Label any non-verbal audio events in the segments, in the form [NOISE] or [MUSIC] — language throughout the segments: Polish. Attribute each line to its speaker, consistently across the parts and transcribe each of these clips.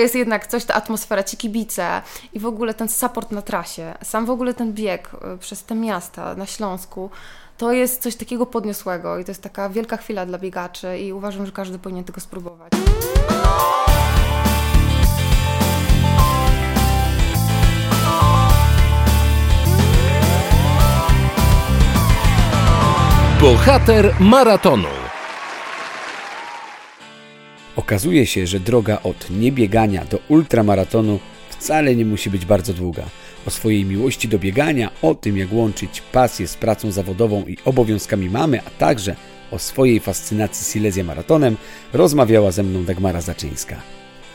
Speaker 1: Jest jednak coś, ta atmosfera, ci kibice i w ogóle ten support na trasie, sam w ogóle ten bieg y, przez te miasta na Śląsku, to jest coś takiego podniosłego i to jest taka wielka chwila dla biegaczy i uważam, że każdy powinien tego spróbować.
Speaker 2: Bohater maratonu.
Speaker 3: Okazuje się, że droga od niebiegania do ultramaratonu wcale nie musi być bardzo długa. O swojej miłości do biegania, o tym jak łączyć pasję z pracą zawodową i obowiązkami mamy, a także o swojej fascynacji Silesia maratonem rozmawiała ze mną Dagmara Zaczyńska.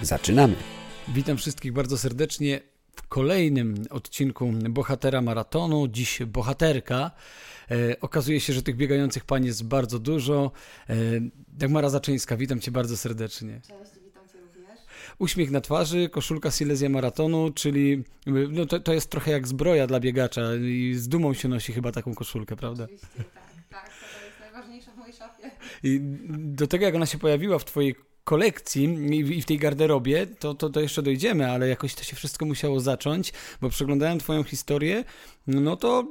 Speaker 3: Zaczynamy!
Speaker 4: Witam wszystkich bardzo serdecznie kolejnym odcinku Bohatera Maratonu. Dziś bohaterka. E, okazuje się, że tych biegających pań jest bardzo dużo. E, Dagmara Zaczyńska, witam Cię bardzo serdecznie.
Speaker 1: Cześć, witam Cię również.
Speaker 4: Uśmiech na twarzy, koszulka Silesia Maratonu, czyli no to, to jest trochę jak zbroja dla biegacza i z dumą się nosi chyba taką koszulkę, prawda?
Speaker 1: Oczywiście, tak, tak, to jest najważniejsza w mojej szafie.
Speaker 4: I do tego, jak ona się pojawiła w Twojej kolekcji i w tej garderobie, to, to, to jeszcze dojdziemy, ale jakoś to się wszystko musiało zacząć, bo przeglądałem Twoją historię, no to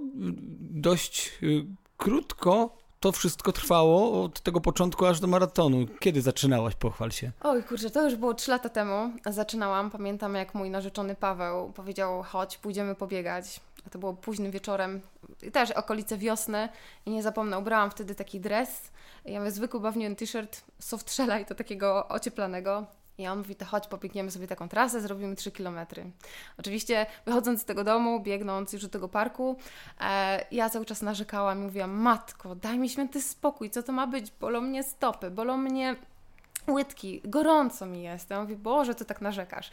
Speaker 4: dość y, krótko to wszystko trwało od tego początku aż do maratonu. Kiedy zaczynałaś? Pochwal się.
Speaker 1: Oj, kurczę, to już było 3 lata temu. Zaczynałam. Pamiętam, jak mój narzeczony Paweł powiedział: chodź, pójdziemy pobiegać. A to było późnym wieczorem, też okolice wiosny. I nie zapomnę, ubrałam wtedy taki dres. Ja mówię, zwykły bawełniany t-shirt, softshella i to takiego ocieplanego. I on mówi, to chodź, pobiegniemy sobie taką trasę, zrobimy 3 kilometry. Oczywiście wychodząc z tego domu, biegnąc już do tego parku, e, ja cały czas narzekałam i mówiłam, matko, daj mi święty spokój, co to ma być? Bolą mnie stopy, bolą mnie łydki, gorąco mi jest. Ja mówię, Boże, ty tak narzekasz.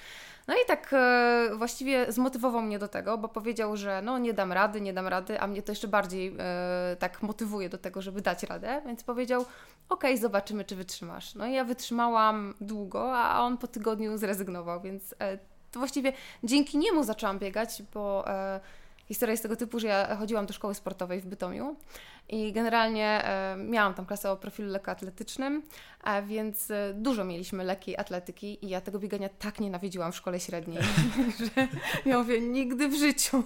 Speaker 1: No i tak e, właściwie zmotywował mnie do tego, bo powiedział, że no nie dam rady, nie dam rady, a mnie to jeszcze bardziej e, tak motywuje do tego, żeby dać radę, więc powiedział, okej, zobaczymy, czy wytrzymasz. No i ja wytrzymałam długo, a on po tygodniu zrezygnował, więc e, to właściwie dzięki niemu zaczęłam biegać, bo e, historia jest tego typu, że ja chodziłam do szkoły sportowej w Bytomiu i generalnie e, miałam tam klasę o profilu lekkoatletycznym, a więc e, dużo mieliśmy lekkiej atletyki i ja tego biegania tak nienawidziłam w szkole średniej, [LAUGHS] że ja mówię, nigdy w życiu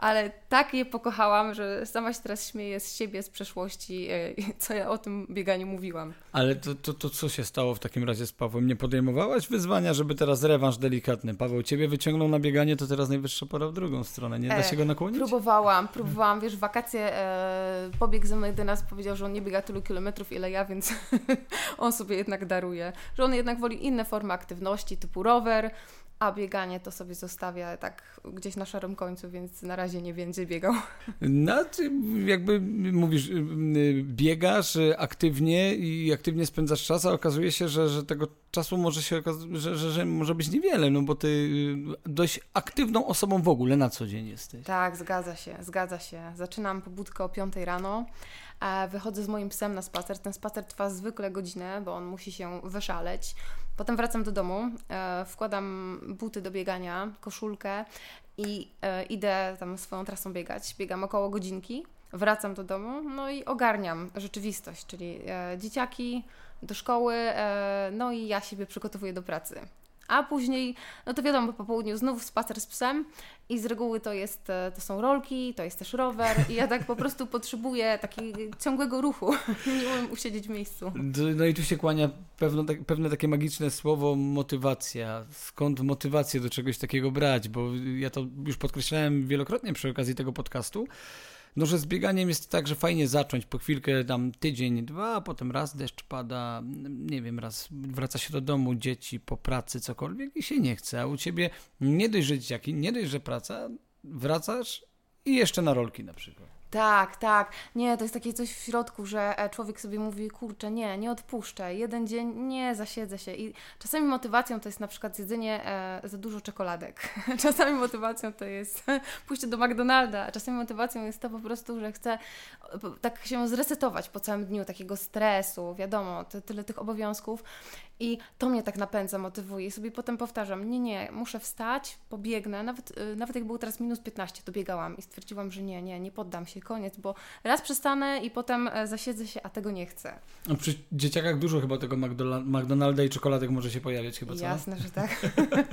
Speaker 1: ale tak je pokochałam, że sama się teraz śmieję z siebie, z przeszłości, e, [LAUGHS] co ja o tym bieganiu mówiłam.
Speaker 4: Ale to, to, to co się stało w takim razie z Pawłem? Nie podejmowałaś wyzwania, żeby teraz rewanż delikatny? Paweł ciebie wyciągnął na bieganie, to teraz najwyższa pora w drugą stronę. Nie da e, się go nakłonić?
Speaker 1: Próbowałam, próbowałam. Wiesz, wakacje e, pobiegł ze mną jeden raz, powiedział, że on nie biega tylu kilometrów, ile ja, więc [LAUGHS] on sobie jednak daruje. Że on jednak woli inne formy aktywności, typu rower, a bieganie to sobie zostawia tak gdzieś na szarym końcu, więc na razie nie będzie biegał. [LAUGHS]
Speaker 4: No, ty jakby mówisz, y, y, biegasz aktywnie i aktywnie spędzasz czas, a okazuje się, że, że tego czasu może się że, że, że może być niewiele, no bo ty y, dość aktywną osobą w ogóle na co dzień jesteś.
Speaker 1: Tak, zgadza się, zgadza się. Zaczynam pobudkę o 5 rano, wychodzę z moim psem na spacer. Ten spacer trwa zwykle godzinę, bo on musi się wyszaleć. Potem wracam do domu, e, wkładam buty do biegania, koszulkę i e, idę tam swoją trasą biegać. Biegam około godzinki, wracam do domu, no i ogarniam rzeczywistość, czyli e, dzieciaki do szkoły, no i ja siebie przygotowuję do pracy a później, no to wiadomo, po południu znów spacer z psem i z reguły to, jest, e, to są rolki, to jest też rower i ja tak po prostu potrzebuję takiego ciągłego ruchu, [LAUGHS] nie umiem usiedzieć w miejscu.
Speaker 4: No i tu się kłania pewno, tak, pewne takie magiczne słowo motywacja. Skąd motywację do czegoś takiego brać? Bo ja to już podkreślałem wielokrotnie przy okazji tego podcastu, no, że z bieganiem jest tak, że fajnie zacząć po chwilkę, tam tydzień, dwa, potem raz deszcz pada, nie wiem, raz wraca się do domu, dzieci, po pracy, cokolwiek i się nie chce, a u ciebie nie dość, że dzieciaki, nie dość, że praca, wracasz i jeszcze na rolki na przykład.
Speaker 1: Tak, tak. Nie, to jest takie coś w środku, że e, człowiek sobie mówi, kurczę, nie, nie odpuszczę. Jeden dzień, nie, zasiedzę się. I czasami motywacją to jest na przykład jedzenie e, za dużo czekoladek. [LAUGHS] czasami motywacją to jest [LAUGHS] pójście do McDonalda, czasami motywacją jest to po prostu, że chcę tak się zresetować po całym dniu, takiego stresu, wiadomo, tyle tych obowiązków. I to mnie tak napędza, motywuje. I sobie potem powtarzam, nie, nie, muszę wstać, pobiegnę. Nawet, y, nawet jak było teraz minus 15, to biegałam i stwierdziłam, że nie, nie, nie poddam się, koniec, bo raz przestanę i potem e, zasiedzę się, a tego nie chcę.
Speaker 4: A przy dzieciakach dużo chyba tego McDonalda i czekoladek może się pojawiać chyba, co?
Speaker 1: Jasne, że tak.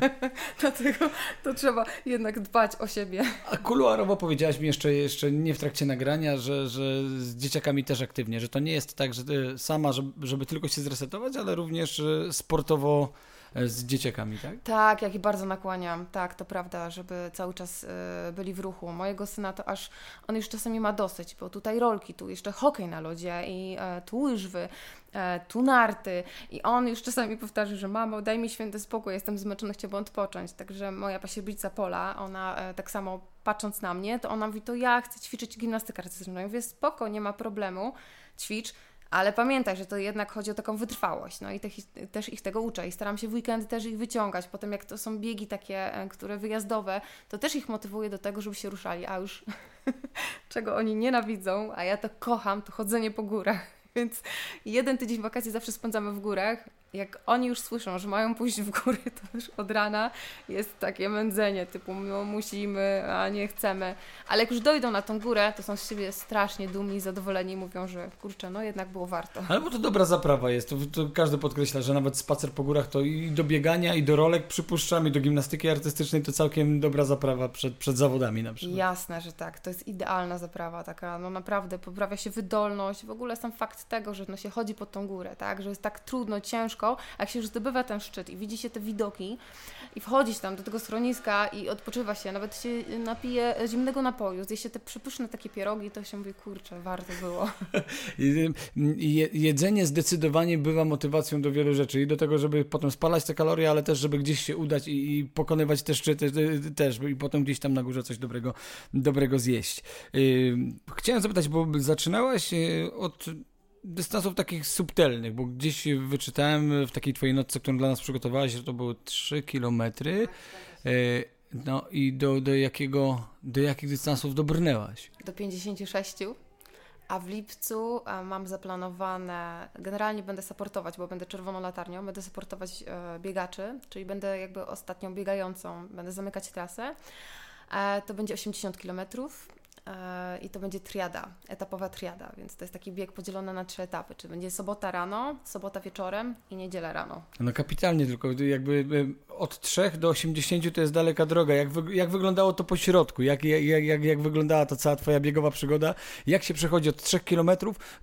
Speaker 1: [LAUGHS] Dlatego to trzeba jednak dbać o siebie.
Speaker 4: A kuluarowo powiedziałaś mi jeszcze, jeszcze nie w trakcie nagrania, że, że z dzieciakami też aktywnie, że to nie jest tak, że sama, żeby, żeby tylko się zresetować, ale również sportowo e, z dzieciakami, tak?
Speaker 1: Tak, jak i bardzo nakłaniam. Tak, to prawda, żeby cały czas y, byli w ruchu. Mojego syna to aż on już czasami ma dosyć, bo tutaj rolki, tu jeszcze hokej na lodzie i y, tu łyżwy, tu narty i on już czasami powtarza, że mamo, daj mi święty spokój, jestem zmęczony, chciałbym odpocząć. Także moja pasierbica Pola, ona tak samo patrząc na mnie, to ona mówi, to ja chcę ćwiczyć gimnastykę artystyczną. Ja mówię, spoko, nie ma problemu, ćwicz, ale pamiętaj, że to jednak chodzi o taką wytrwałość, no i te, też ich tego uczę i staram się w weekend też ich wyciągać. Potem jak to są biegi takie, e, które wyjazdowe, to też ich motywuję do tego, żeby się ruszali, a już [LAUGHS] czego oni nienawidzą, a ja to kocham, to chodzenie po górach. [LAUGHS] Więc jeden tydzień wakacji zawsze spędzamy w górach jak oni już słyszą, że mają pójść w góry, to już od rana jest takie mędzenie, typu no musimy, a nie chcemy. Ale jak już dojdą na tą górę, to są z siebie strasznie dumni, zadowoleni i mówią, że kurczę, no jednak było warto.
Speaker 4: Ale bo to dobra zaprawa jest, to, to każdy podkreśla, że nawet spacer po górach to i do biegania, i do rolek przypuszczam, i do gimnastyki artystycznej to całkiem dobra zaprawa przed, przed zawodami na przykład.
Speaker 1: Jasne, że tak, to jest idealna zaprawa, taka no naprawdę poprawia się wydolność, w ogóle sam fakt tego, że no się chodzi pod tą górę, tak, że jest tak trudno, ciężko, a jak się już zdobywa ten szczyt i widzi się te widoki i wchodzić tam do tego schroniska i odpoczywa się, nawet się napije zimnego napoju, zje się te przepyszne takie pierogi, to się mówi, kurczę, warto było. [LAUGHS]
Speaker 4: Jedzenie zdecydowanie bywa motywacją do wielu rzeczy i do tego, żeby potem spalać te kalorie, ale też, żeby gdzieś się udać i, i pokonywać te szczyty też i potem gdzieś tam na górze coś dobrego, dobrego zjeść. Chciałem zapytać, bo zaczynałaś y, od dystansów takich subtelnych, bo gdzieś wyczytałem w takiej twojej notce, którą dla nas przygotowałaś, że to były 3 kilometry. E, no i do, do, jakiego, do jakich dystansów dobrnęłaś?
Speaker 1: Do 56. A w lipcu mam zaplanowane, generalnie będę supportować, bo będę czerwoną latarnią, będę supportować e, biegaczy, czyli będę jakby ostatnią biegającą, będę zamykać trasę. E, to będzie 80 kilometrów E, i to będzie triada, etapowa triada, więc to jest taki bieg podzielony na trzy etapy, czy będzie sobota rano, sobota wieczorem i niedziela rano.
Speaker 4: No kapitalnie, tylko jakby e, od 3 do 80 to jest daleka droga. Jak, wy, jak wyglądało to po środku? Jak, jak, jak, jak wyglądała ta cała Twoja biegowa przygoda? Jak się przechodzi od 3 km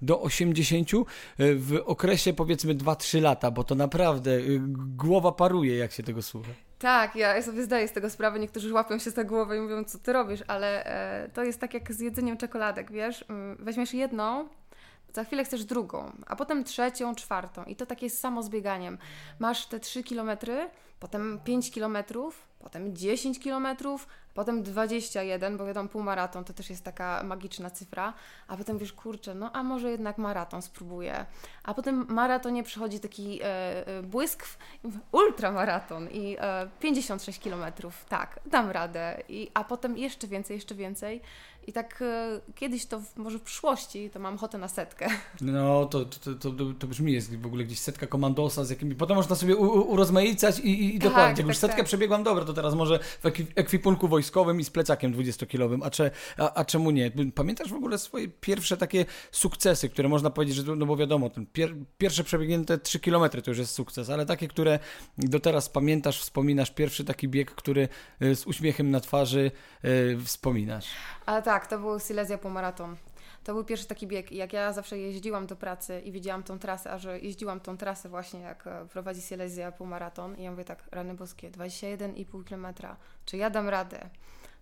Speaker 4: do 80 e, w okresie powiedzmy 2-3 lata, bo to naprawdę głowa paruje, jak się tego słucha.
Speaker 1: Tak, ja sobie zdaję z tego sprawę. Niektórzy łapią się za głowę i mówią, co ty robisz, ale e, to jest tak jak z jedzeniem czekoladek, wiesz? Mm, weźmiesz jedną, za chwilę chcesz drugą, a potem trzecią, czwartą. I to takie jest samo z bieganiem. Masz te 3 kilometry, potem 5 kilometrów, potem 10 kilometrów, potem 21, bo wiadomo, półmaraton to też jest taka magiczna cyfra, a potem wiesz, kurczę, no a może jednak maraton spróbuję. A potem maratonie przychodzi taki e, e, błysk, ultramaraton i e, 56 kilometrów, tak, dam radę. I, a potem jeszcze więcej, jeszcze więcej. I tak e, kiedyś to w, może w przyszłości to mam ochotę na setkę.
Speaker 4: No, to, to, to, to brzmi, jest w ogóle gdzieś setka komandosa z jakimi... Potem można sobie u, u, urozmaicać i, i, tak, dokładnie. Jak tak, już setkę tak. przebiegłam, dobra, to teraz może w ekwipunku wojskowym i z plecakiem 20-kilowym, a, cze, a, a, czemu nie? Pamiętasz w ogóle swoje pierwsze takie sukcesy, które można powiedzieć, że no bo wiadomo, ten pier, pierwsze przebiegnięte 3 km to już jest sukces, ale takie, które do teraz pamiętasz, wspominasz, pierwszy taki bieg, który y, z uśmiechem na twarzy yy, wspominasz.
Speaker 1: A tak, to był Silesia Półmaraton. To był pierwszy taki bieg. Jak ja zawsze jeździłam do pracy i widziałam tą trasę, a że jeździłam tą trasę właśnie jak e, prowadzi Silesia półmaraton i ja mówię tak, rany boskie, 21,5 km, czy ja dam radę?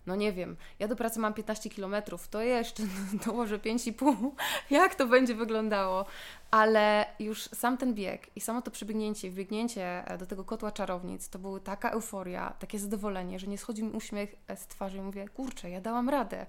Speaker 1: No nie wiem, ja do pracy mam 15 km, to jeszcze [LAUGHS] dołożę 5,5. [LAUGHS] Jak to będzie wyglądało? Ale już sam ten bieg i samo to przebiegnięcie, wbiegnięcie e, do tego kotła czarownic, to była taka euforia, takie zadowolenie, że nie schodzi mi uśmiech e, z twarzy i mówię, kurczę, ja dałam radę.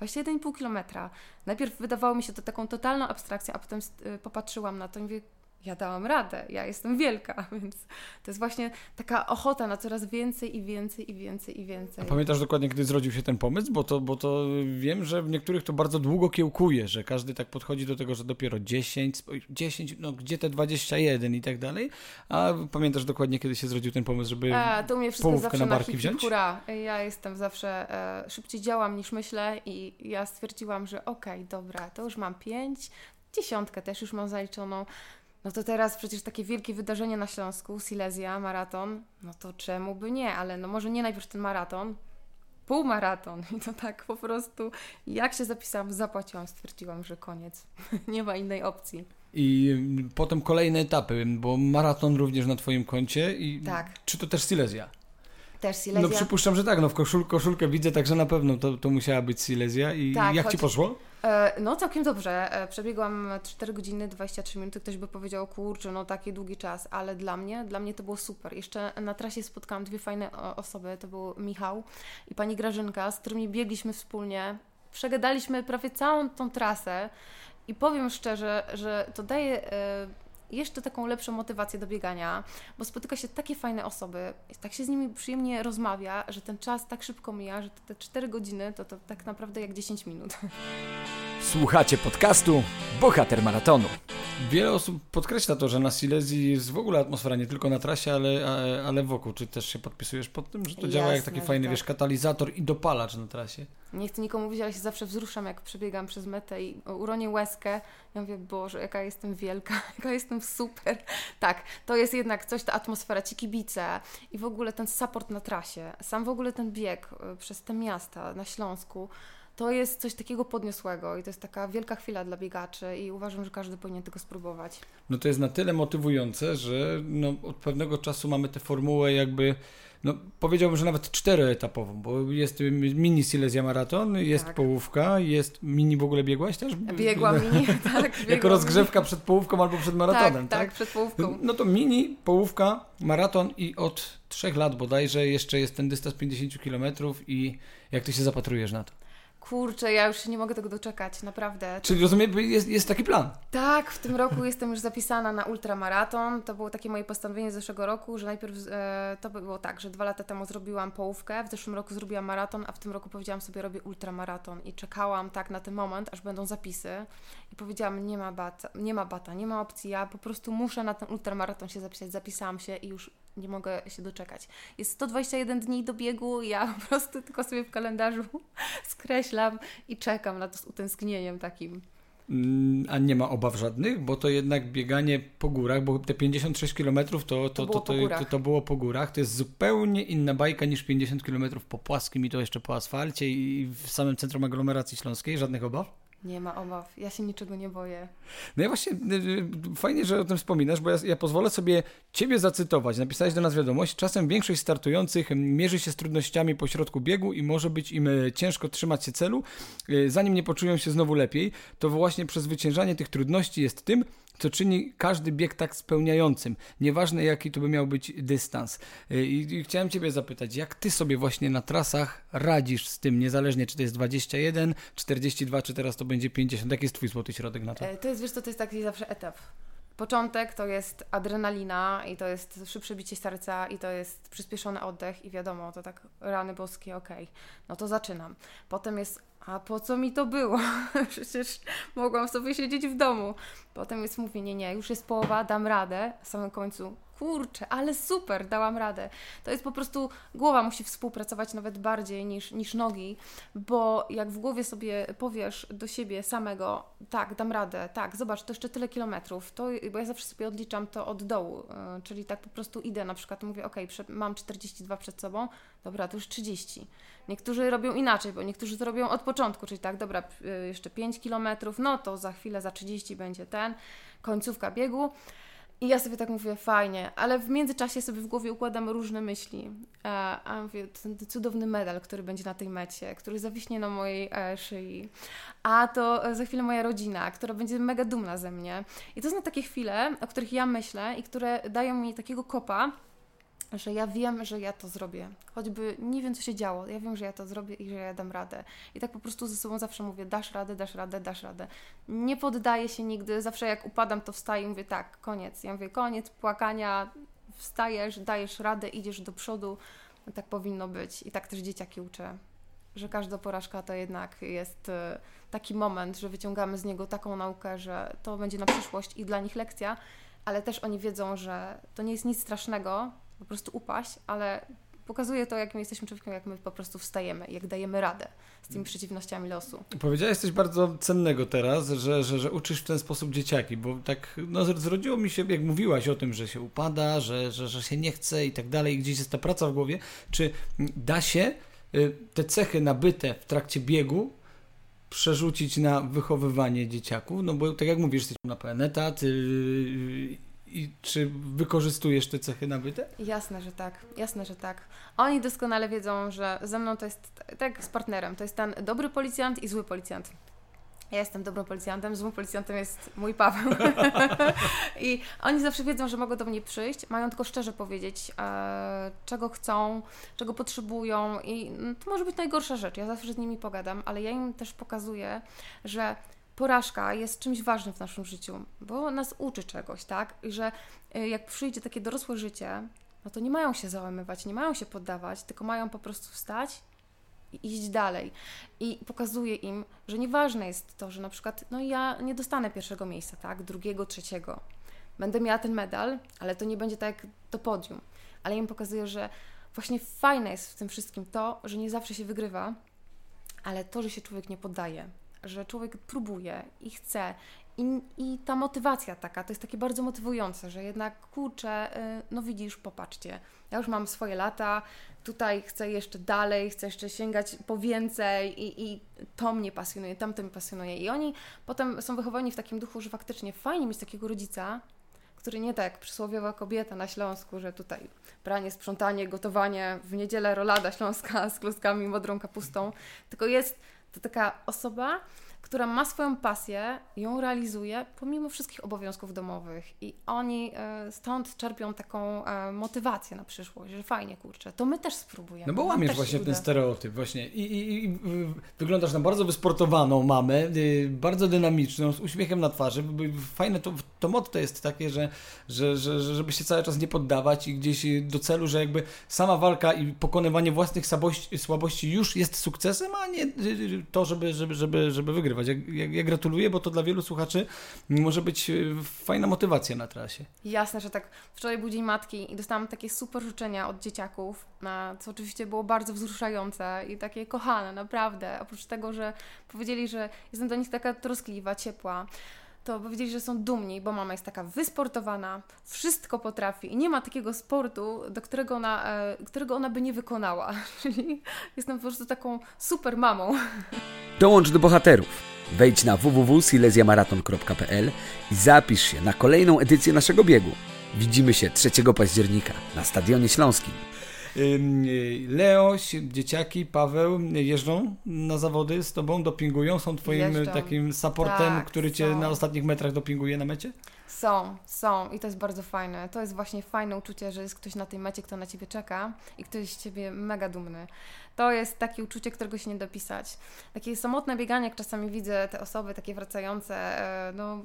Speaker 1: 21,5 kilometra. Najpierw wydawało mi się to taką totalną abstrakcją, a potem y, popatrzyłam na to i mówię, ja dałam radę, ja jestem wielka, [LAUGHS] więc to jest właśnie taka ochota na coraz więcej i więcej i więcej i więcej.
Speaker 4: A pamiętasz dokładnie, kiedy zrodził się ten pomysł? Bo to, bo to wiem, że w niektórych to bardzo długo kiełkuje, że każdy tak podchodzi do tego, że dopiero 10, 10 no gdzie te 21 i tak dalej. A pamiętasz dokładnie, kiedy się zrodził ten pomysł, żeby
Speaker 1: A, to mnie wszystko
Speaker 4: połówkę
Speaker 1: zawsze
Speaker 4: na
Speaker 1: na
Speaker 4: barki
Speaker 1: hip,
Speaker 4: wziąć?
Speaker 1: hura. Ja jestem zawsze, e, szybciej działam niż myślę i ja stwierdziłam, że okej, dobra, to już mam pięć, dziesiątkę też już mam zaliczoną. No to teraz przecież takie wielkie wydarzenie na Śląsku, Silesia, maraton, no to czemu by nie, ale no może nie najpierw ten maraton, półmaraton i to tak po prostu, jak się zapisałam, zapłaciłam, stwierdziłam, że koniec, [LAUGHS] nie ma innej opcji.
Speaker 4: I potem kolejne etapy, bo maraton również na Twoim koncie i
Speaker 1: Tak.
Speaker 4: czy to też Silesia?
Speaker 1: Też Silesia.
Speaker 4: No przypuszczam, że tak, no w koszul, koszulkę widzę, także na pewno to, to musiała być Silesia i
Speaker 1: Tak,
Speaker 4: jak Ci
Speaker 1: choć-
Speaker 4: poszło?
Speaker 1: E, No całkiem dobrze. E, Przebiegłam 4 godziny 23 minuty. Ktoś by powiedział, kurczę, no taki długi czas, ale dla mnie, dla mnie to było super. Jeszcze na trasie spotkałam dwie fajne osoby. To był Michał i pani Grażynka, z którymi biegliśmy wspólnie. Przegadaliśmy prawie całą tą trasę i powiem szczerze, że to daje e, jeszcze taką lepszą motywację do biegania, bo spotyka się takie fajne osoby, tak się z nimi przyjemnie rozmawia, że ten czas tak szybko mija, że te 4 godziny to, to tak naprawdę jak 10 minut.
Speaker 2: Słuchacie podcastu Bohater Maratonu.
Speaker 4: Wiele osób podkreśla to, że na Silesii jest w ogóle atmosfera nie tylko na trasie, ale, ale wokół. Czy też się podpisujesz pod tym, że to działa jak
Speaker 1: Jasne,
Speaker 4: taki fajny,
Speaker 1: tak.
Speaker 4: wiesz, katalizator i dopalacz na trasie?
Speaker 1: Nie chcę nikomu mówić, ale się zawsze wzruszam, jak przebiegam przez metę i uronię łezkę. Ja mówię, Boże, jaka jestem wielka, [LAUGHS] jaka jestem super. Tak, to jest jednak coś, ta atmosfera, ci kibice i w ogóle ten support na trasie, sam w ogóle ten bieg y, przez te miasta na Śląsku, to jest coś takiego podniosłego i to jest taka wielka chwila dla biegaczy i uważam, że każdy powinien tego spróbować.
Speaker 4: No to jest na tyle motywujące, że no, od pewnego czasu mamy tę formułę jakby, no powiedziałbym, że nawet czteroetapową, bo jest mini Silesia Maraton, jest
Speaker 1: Tak.
Speaker 4: połówka, jest mini w ogóle biegłaś też?
Speaker 1: Biegłam mini, [LAUGHS] tak,
Speaker 4: Jako rozgrzewka przed połówką albo przed
Speaker 1: mini.
Speaker 4: maratonem,
Speaker 1: tak,
Speaker 4: tak?
Speaker 1: tak, przed połówką.
Speaker 4: No to mini, połówka, maraton i od trzech lat bodajże jeszcze jest ten dystans 50 km i jak ty się zapatrujesz na to?
Speaker 1: Kurczę, ja już się nie mogę tego doczekać, naprawdę.
Speaker 4: Czyli rozumiem, jest, jest taki plan.
Speaker 1: Tak, w tym roku jestem już zapisana na ultramaraton. To było takie moje postanowienie z zeszłego roku, że najpierw e, to by było tak, że dwa lata temu zrobiłam połówkę, w zeszłym roku zrobiłam maraton, a w tym roku powiedziałam sobie, robię ultramaraton i czekałam tak na ten moment, aż będą zapisy i powiedziałam, nie ma bata, nie ma bata, nie ma opcji, ja po prostu muszę na ten ultramaraton się zapisać. Zapisałam się i już nie mogę się doczekać. Jest 121 dni do biegu, ja po prostu tylko sobie w kalendarzu [LAUGHS] skreślam i czekam na to z utęsknieniem takim.
Speaker 4: Mm, A nie ma obaw żadnych, bo to jednak bieganie po górach, bo te 56 km to, to, to,
Speaker 1: było
Speaker 4: to, to, to było po górach. To jest zupełnie inna bajka niż 50 km po płaskim i to jeszcze po asfalcie i w samym centrum aglomeracji śląskiej. Żadnych obaw?
Speaker 1: Nie ma obaw, ja się niczego nie boję.
Speaker 4: No ja właśnie, y, y, fajnie, że o tym wspominasz, bo ja, ja pozwolę sobie Ciebie zacytować. Napisałeś do nas wiadomość, czasem większość startujących mierzy się z trudnościami po środku biegu i może być im y, ciężko trzymać się celu, y, zanim nie poczują się znowu lepiej. To właśnie przezwyciężanie tych trudności jest tym, co czyni każdy bieg tak spełniającym. Nieważne jaki to by miał być dystans. Y, I, I chciałem Ciebie zapytać, jak Ty sobie właśnie na trasach radzisz z tym, niezależnie czy to jest 21, 42, czy teraz to będzie 50. Jaki jest Twój złoty środek na to?
Speaker 1: E, To jest, wiesz co, to jest taki zawsze etap. Początek to jest adrenalina i to jest szybsze bicie serca i to jest przyspieszony oddech i wiadomo, to tak rany boskie, okej, no to zaczynam. Potem jest, a po co mi to było? [LAUGHS] Przecież mogłam sobie siedzieć w domu. Potem jest mówienie, nie, już jest połowa, dam radę. W samym końcu, kurczę, ale super, dałam radę. To jest po prostu, głowa musi współpracować nawet bardziej niż, niż nogi, bo jak w głowie sobie powiesz do siebie samego, tak, dam radę, tak, zobacz, to jeszcze tyle kilometrów, to, bo ja zawsze sobie odliczam to od dołu, yy, czyli tak po prostu idę, na przykład mówię, ok, mam 42 przed sobą, dobra, to już 30. Niektórzy robią inaczej, bo niektórzy to robią od początku, czyli tak, dobra, yy, jeszcze 5 kilometrów, no to za chwilę, za 30 będzie ten, końcówka biegu. I ja sobie tak mówię, fajnie, ale w międzyczasie sobie w głowie układam różne myśli. E, a mówię, ten cudowny medal, który będzie na tej mecie, który zawiśnie na mojej e, szyi. A to e, za chwilę moja rodzina, która będzie mega dumna ze mnie. I to są takie chwile, o których ja myślę i które dają mi takiego kopa, że ja wiem, że ja to zrobię. Choćby nie wiem, co się działo, ja wiem, że ja to zrobię i że ja dam radę. I tak po prostu ze sobą zawsze mówię, dasz radę, dasz radę, dasz radę. Nie poddaję się nigdy, zawsze jak upadam, to wstaję i mówię, tak, koniec. Ja mówię, koniec płakania, wstajesz, dajesz radę, idziesz do przodu. Tak powinno być. I tak też dzieciaki uczę, że każda porażka to jednak jest e, taki moment, że wyciągamy z niego taką naukę, że to będzie na przyszłość i dla nich lekcja, ale też oni wiedzą, że to nie jest nic strasznego, po prostu upaść, ale pokazuje to, jakim jesteśmy człowiekiem, jak my po prostu wstajemy, jak dajemy radę z tymi przeciwnościami losu.
Speaker 4: Powiedziałeś coś bardzo cennego teraz, że, że, że uczysz w ten sposób dzieciaki, bo tak no, zrodziło mi się, jak mówiłaś o tym, że się upada, że, że, że się nie chce i tak dalej, gdzieś jest ta praca w głowie, czy da się y, te cechy nabyte w trakcie biegu przerzucić na wychowywanie dzieciaków? No bo tak jak mówisz, jesteś na pełen etat, yy, i czy wykorzystujesz te cechy nabyte?
Speaker 1: Jasne, że tak. Jasne, że tak. Oni doskonale wiedzą, że ze mną to jest tak jak z partnerem. To jest ten dobry policjant i zły policjant. Ja jestem dobrym policjantem, złym policjantem jest mój Paweł. [LAUGHS] I oni zawsze wiedzą, że mogą do mnie przyjść, mają tylko szczerze powiedzieć, e, czego chcą, czego potrzebują. I no, to może być najgorsza rzecz. Ja zawsze z nimi pogadam, ale ja im też pokazuję, że porażka jest czymś ważnym w naszym życiu, bo nas uczy czegoś, tak? I że y, jak przyjdzie takie dorosłe życie, no to nie mają się załamywać, nie mają się poddawać, tylko mają po prostu wstać i iść dalej. I pokazuje im, że nieważne jest to, że na przykład, no ja nie dostanę pierwszego miejsca, tak? Drugiego, trzeciego. Będę miała ten medal, ale to nie będzie tak jak to podium. Ale im pokazuje, że właśnie fajne jest w tym wszystkim to, że nie zawsze się wygrywa, ale to, że się człowiek nie poddaje, że człowiek próbuje i chce. I, I ta motywacja taka, to jest takie bardzo motywujące, że jednak kurczę, y, no widzisz, popatrzcie, ja już mam swoje lata, tutaj chcę jeszcze dalej, chcę jeszcze sięgać po więcej i, i to mnie pasjonuje, tamto mnie pasjonuje. I oni potem są wychowani w takim duchu, że faktycznie fajnie mieć takiego rodzica, który nie tak przysłowiowa kobieta na Śląsku, że tutaj pranie, sprzątanie, gotowanie, w niedzielę rolada śląska [LAUGHS] z kluskami modrą kapustą, tylko jest to taka osoba, która ma swoją pasję, ją realizuje pomimo wszystkich obowiązków domowych i oni e, stąd czerpią taką e, motywację na przyszłość, że fajnie, kurczę, to my też spróbujemy.
Speaker 4: No bo łamiesz właśnie ten stereotyp właśnie I, i, i, wyglądasz na bardzo wysportowaną mamę, y, bardzo dynamiczną, z uśmiechem na twarzy. Fajne to, to motto jest takie, że, że, że, żeby się cały czas nie poddawać i gdzieś do celu, że jakby sama walka i pokonywanie własnych słabości, słabości już jest sukcesem, a nie y, y, to, żeby, żeby, żeby, żeby wygrywać wygrywać. Ja, ja, ja, gratuluję, bo to dla wielu słuchaczy może być e, fajna motywacja na trasie.
Speaker 1: Jasne, że tak. Wczoraj był Matki i dostałam takie super życzenia od dzieciaków, co oczywiście było bardzo wzruszające i takie kochane, naprawdę. Oprócz tego, że powiedzieli, że jestem do nich taka troskliwa, ciepła to powiedzieli, że są dumni, bo mama jest taka wysportowana, wszystko potrafi i nie ma takiego sportu, do którego ona, e, którego ona by nie wykonała. [LAUGHS] Czyli jestem po prostu taką super mamą.
Speaker 3: Dołącz do bohaterów. Wejdź na www.silesiamaraton.pl i zapisz się na kolejną edycję naszego biegu. Widzimy się 3 października na Stadionie Śląskim.
Speaker 4: Leo, dzieciaki, Paweł jeżdżą na zawody z tobą, dopingują, są twoim Jeżdżą. takim supportem, tak, który cię są. na ostatnich metrach dopinguje na mecie?
Speaker 1: Są, są i to jest bardzo fajne. To jest właśnie fajne uczucie, że jest ktoś na tej mecie, kto na ciebie czeka i ktoś z ciebie mega dumny. To jest takie uczucie, którego się nie dopisać. Takie samotne bieganie, jak czasami widzę te osoby takie wracające, e, no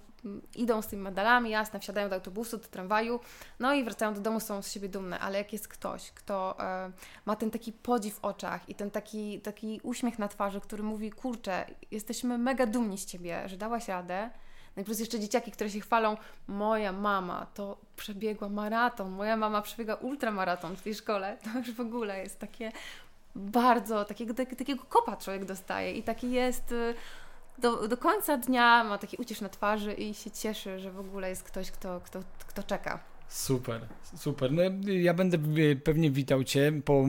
Speaker 1: idą z tymi medalami, jasne, wsiadają do autobusu, do tramwaju, no i wracają do domu, są z siebie dumne, ale jak jest ktoś, kto e, ma ten taki podziw w oczach i ten taki, taki uśmiech na twarzy, który mówi, kurczę, jesteśmy mega dumni z Ciebie, że dałaś radę, no plus jeszcze dzieciaki, które się chwalą, moja mama to przebiegła maraton, moja mama przebiega ultramaraton w tej szkole, to już w ogóle jest takie bardzo, takiego, tak, takiego kopa człowiek dostaje i taki jest y, do, do końca dnia ma taki uciesz na twarzy i się cieszy, że w ogóle jest ktoś, kto, kto, kto czeka.
Speaker 4: Super, super. No, ja będę pewnie witał Cię po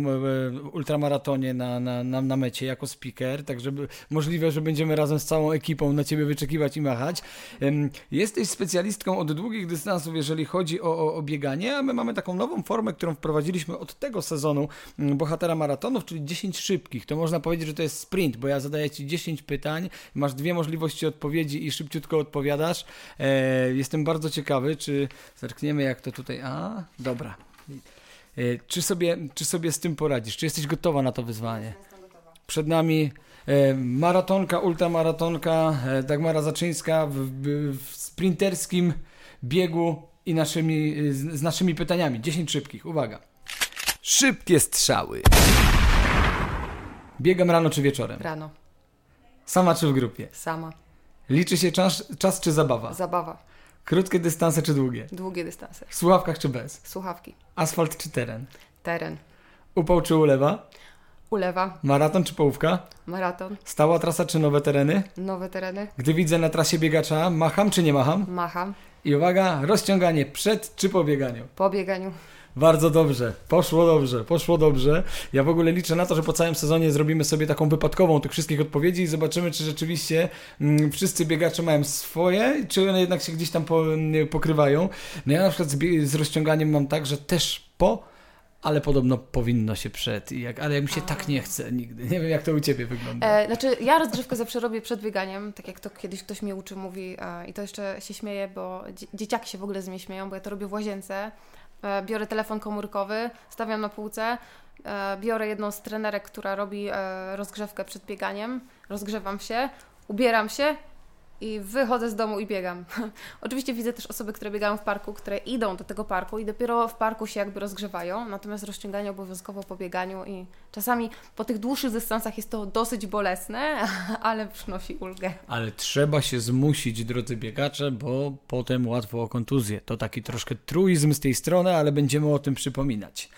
Speaker 4: ultramaratonie na, na, na, na mecie jako speaker, tak żeby możliwe, że będziemy razem z całą ekipą na Ciebie wyczekiwać i machać. Jesteś specjalistką od długich dystansów, jeżeli chodzi o, o, o bieganie, a my mamy taką nową formę, którą wprowadziliśmy od tego sezonu bohatera maratonów, czyli 10 szybkich. To można powiedzieć, że to jest sprint, bo ja zadaję Ci 10 pytań, masz dwie możliwości odpowiedzi i szybciutko odpowiadasz. E, jestem bardzo ciekawy, czy zerkniemy jak to tutaj. A, dobra. E, czy, sobie, czy sobie z tym poradzisz? Czy jesteś gotowa na to wyzwanie? Przed nami e, maratonka, ultramaratonka, e, Dagmara Zaczyńska w, w, w sprinterskim biegu i naszymi, z, z naszymi pytaniami. 10 szybkich, uwaga.
Speaker 2: Szybkie strzały.
Speaker 4: Biegam rano czy wieczorem?
Speaker 1: Rano.
Speaker 4: Sama czy w grupie?
Speaker 1: Sama.
Speaker 4: Liczy się czas, czas czy zabawa?
Speaker 1: Zabawa.
Speaker 4: Krótkie dystanse czy długie?
Speaker 1: Długie dystanse.
Speaker 4: W słuchawkach czy bez?
Speaker 1: Słuchawki.
Speaker 4: Asfalt czy teren?
Speaker 1: Teren.
Speaker 4: Upał czy ulewa?
Speaker 1: Ulewa.
Speaker 4: Maraton czy połówka?
Speaker 1: Maraton.
Speaker 4: Stała trasa czy nowe tereny?
Speaker 1: Nowe tereny.
Speaker 4: Gdy widzę na trasie biegacza, macham czy nie macham?
Speaker 1: Macham.
Speaker 4: I uwaga, rozciąganie przed czy po bieganiu?
Speaker 1: Po bieganiu.
Speaker 4: Bardzo dobrze, poszło dobrze, poszło dobrze. Ja w ogóle liczę na to, że po całym sezonie zrobimy sobie taką wypadkową tych wszystkich odpowiedzi i zobaczymy, czy rzeczywiście mm, wszyscy biegacze mają swoje, czy one jednak się gdzieś tam po, pokrywają. No ja na przykład z, rozciąganiem mam tak, że też po, ale podobno powinno się przed. Ale jak mi się tak nie chce nigdy. Nie wiem, jak to u Ciebie wygląda.
Speaker 1: E, znaczy, ja rozgrzewkę zawsze robię przed bieganiem, tak jak to kiedyś ktoś mnie uczy, mówi, e, i to jeszcze się śmieje, bo dzie- dzieciaki się w ogóle z mnie śmieją, bo ja to robię w łazience. E, biorę telefon komórkowy, stawiam na półce, e, biorę jedną z trenerek, która robi e, rozgrzewkę przed bieganiem, rozgrzewam się, ubieram się i wychodzę z domu i biegam. [LAUGHS] Oczywiście widzę też osoby, które biegają w parku, które idą do tego parku i dopiero w parku się jakby rozgrzewają, natomiast rozciąganie obowiązkowo po bieganiu i czasami po tych dłuższych dystansach jest to dosyć bolesne, [LAUGHS] ale przynosi ulgę.
Speaker 4: Ale trzeba się zmusić, drodzy biegacze, bo potem łatwo o kontuzję. To taki troszkę truizm z tej strony, ale będziemy o tym przypominać.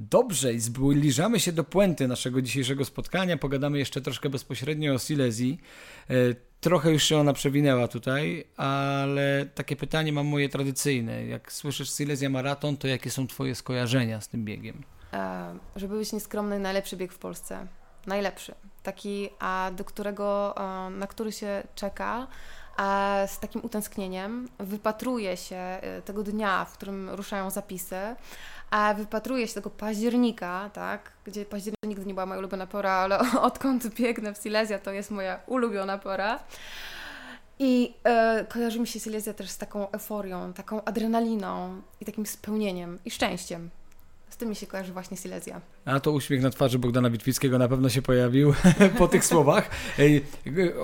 Speaker 4: Dobrze, i zbliżamy się do puenty naszego dzisiejszego spotkania. Pogadamy jeszcze troszkę bezpośrednio o Silesii. E, Trochę już się ona przewinęła tutaj, ale takie pytanie mam moje tradycyjne. Jak słyszysz Silesia Maraton, to jakie są Twoje skojarzenia z tym biegiem?
Speaker 1: E, żeby być nieskromny, najlepszy bieg w Polsce. Najlepszy. Taki, a do którego, e, na który się czeka a z takim utęsknieniem. Wypatruje się e, tego dnia, w którym ruszają zapisy, a wypatruje się tego października, tak, gdzie październik nigdy nie była moja ulubiona pora, ale [LAUGHS] odkąd biegnę w Silesia, to jest moja ulubiona pora. I e, kojarzy mi się Silesia też z taką euforią, taką adrenaliną i takim spełnieniem i szczęściem. Z tym mi się kojarzy właśnie Silesia.
Speaker 4: A to uśmiech na twarzy Bogdana Witwickiego na pewno się pojawił [LAUGHS] po tych słowach.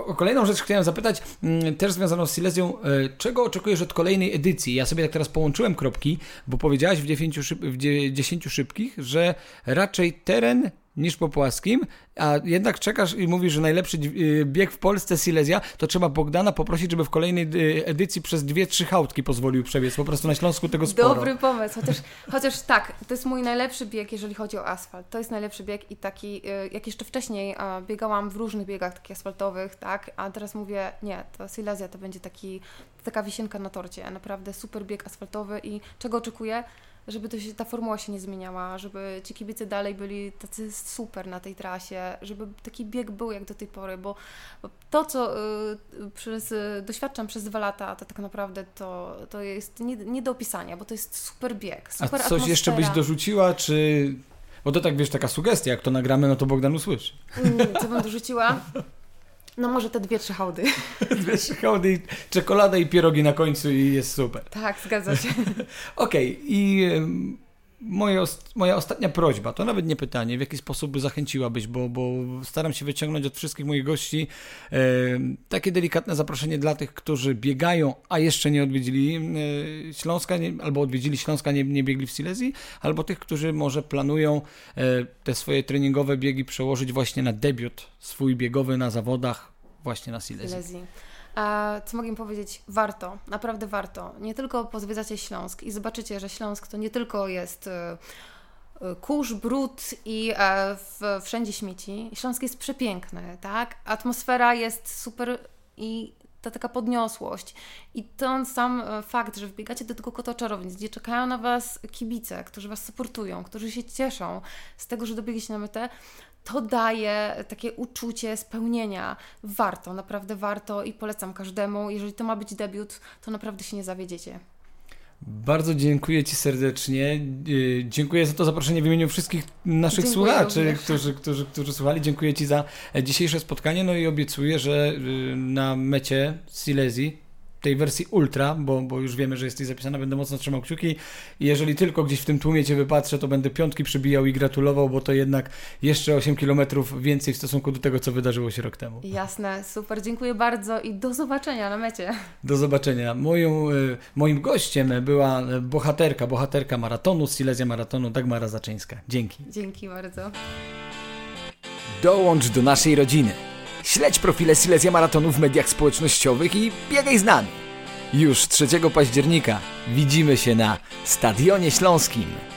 Speaker 4: O kolejną rzecz chciałem zapytać, mm, też związaną z Silesią. E, Czego oczekujesz od kolejnej edycji? Ja sobie tak teraz połączyłem kropki, bo powiedziałaś w 10, szyb, w dzie- 10 szybkich, że raczej teren niż po płaskim, a jednak czekasz i mówisz, że najlepszy dź- bieg w Polsce Silesia, to trzeba Bogdana poprosić, żeby w kolejnej e, edycji przez dwie, trzy chałtki pozwolił przebiec. Po prostu na Śląsku tego sporo.
Speaker 1: Dobry pomysł, chociaż, chociaż tak, to jest mój najlepszy bieg, jeżeli chodzi o asfalt. To jest najlepszy bieg i taki, y, jak jeszcze wcześniej biegałam w różnych biegach takich asfaltowych, tak, a teraz mówię, nie, to Silesia to będzie taki, taka wisienka na torcie, naprawdę super bieg asfaltowy i czego oczekuję? Żeby to się, ta formuła się nie zmieniała, żeby ci kibice dalej byli tacy super na tej trasie, żeby taki bieg był jak do tej pory, bo, to, co y, przez, y, doświadczam przez dwa lata, to tak naprawdę to, to jest nie, nie do opisania, bo to jest super bieg,
Speaker 4: A
Speaker 1: super
Speaker 4: coś jeszcze byś
Speaker 1: atmosfera.
Speaker 4: dorzuciła, czy... Bo to tak, wiesz, taka sugestia, jak to nagramy, no to Bogdan usłyszy.
Speaker 1: Mm, Co bym dorzuciła? [LAUGHS] No może te dwie, trzy hałdy. [LAUGHS]
Speaker 4: Dwie hołdy, czekoladę i pierogi na końcu i jest super.
Speaker 1: Tak, zgadza się. [LAUGHS]
Speaker 4: Okej, i em, moje, moja ostatnia prośba, to nawet nie pytanie, w jaki sposób by zachęciłabyś, bo, bo staram się wyciągnąć od wszystkich moich gości em, takie delikatne zaproszenie dla tych, którzy biegają, a jeszcze nie odwiedzili e, Śląska, nie, albo odwiedzili Śląska, nie, nie biegli w Silesii, albo tych, którzy może planują e, te swoje treningowe biegi przełożyć właśnie na debiut swój biegowy na zawodach właśnie na Silesii.
Speaker 1: Silesii. Co mogę powiedzieć? Warto, naprawdę warto. Nie tylko pozwiedzacie Śląsk i zobaczycie, że Śląsk to nie tylko jest e, e, kurz, brud i e, wszędzie śmieci. Śląsk jest przepiękny, tak? Atmosfera jest super i ta taka podniosłość. I ten sam fakt, że wbiegacie do tego kota czarownic, gdzie czekają na Was kibice, którzy Was supportują, którzy się cieszą z tego, że dobiegliście na metę, to daje takie uczucie spełnienia. Warto, naprawdę warto i polecam każdemu. Jeżeli to ma być debiut, to naprawdę się nie zawiedziecie.
Speaker 4: Bardzo dziękuję Ci serdecznie. Yy, Dziękuję za to zaproszenie w imieniu wszystkich naszych
Speaker 1: Dziękuję
Speaker 4: słuchaczy,
Speaker 1: również.
Speaker 4: którzy, którzy, którzy słuchali. Dziękuję Ci za dzisiejsze spotkanie. No i obiecuję, że yy, na mecie Silesii tej wersji ultra, bo, bo już wiemy, że jesteś zapisana, będę mocno trzymał kciuki i jeżeli tylko gdzieś w tym tłumie Cię wypatrzę, to będę piątki przybijał i gratulował, bo to jednak jeszcze 8 km więcej w stosunku do tego, co wydarzyło się rok temu.
Speaker 1: Jasne, super, dziękuję bardzo i do zobaczenia na mecie.
Speaker 4: Do zobaczenia. Moją, y, moim gościem była bohaterka, bohaterka maratonu, Silesia Maratonu, Dagmara Zaczyńska. Dzięki.
Speaker 1: Dzięki bardzo.
Speaker 2: Dołącz do naszej rodziny. Śledź profile Silesia Maratonu w mediach społecznościowych i biegaj z nami. Już 3 października widzimy się na Stadionie Śląskim.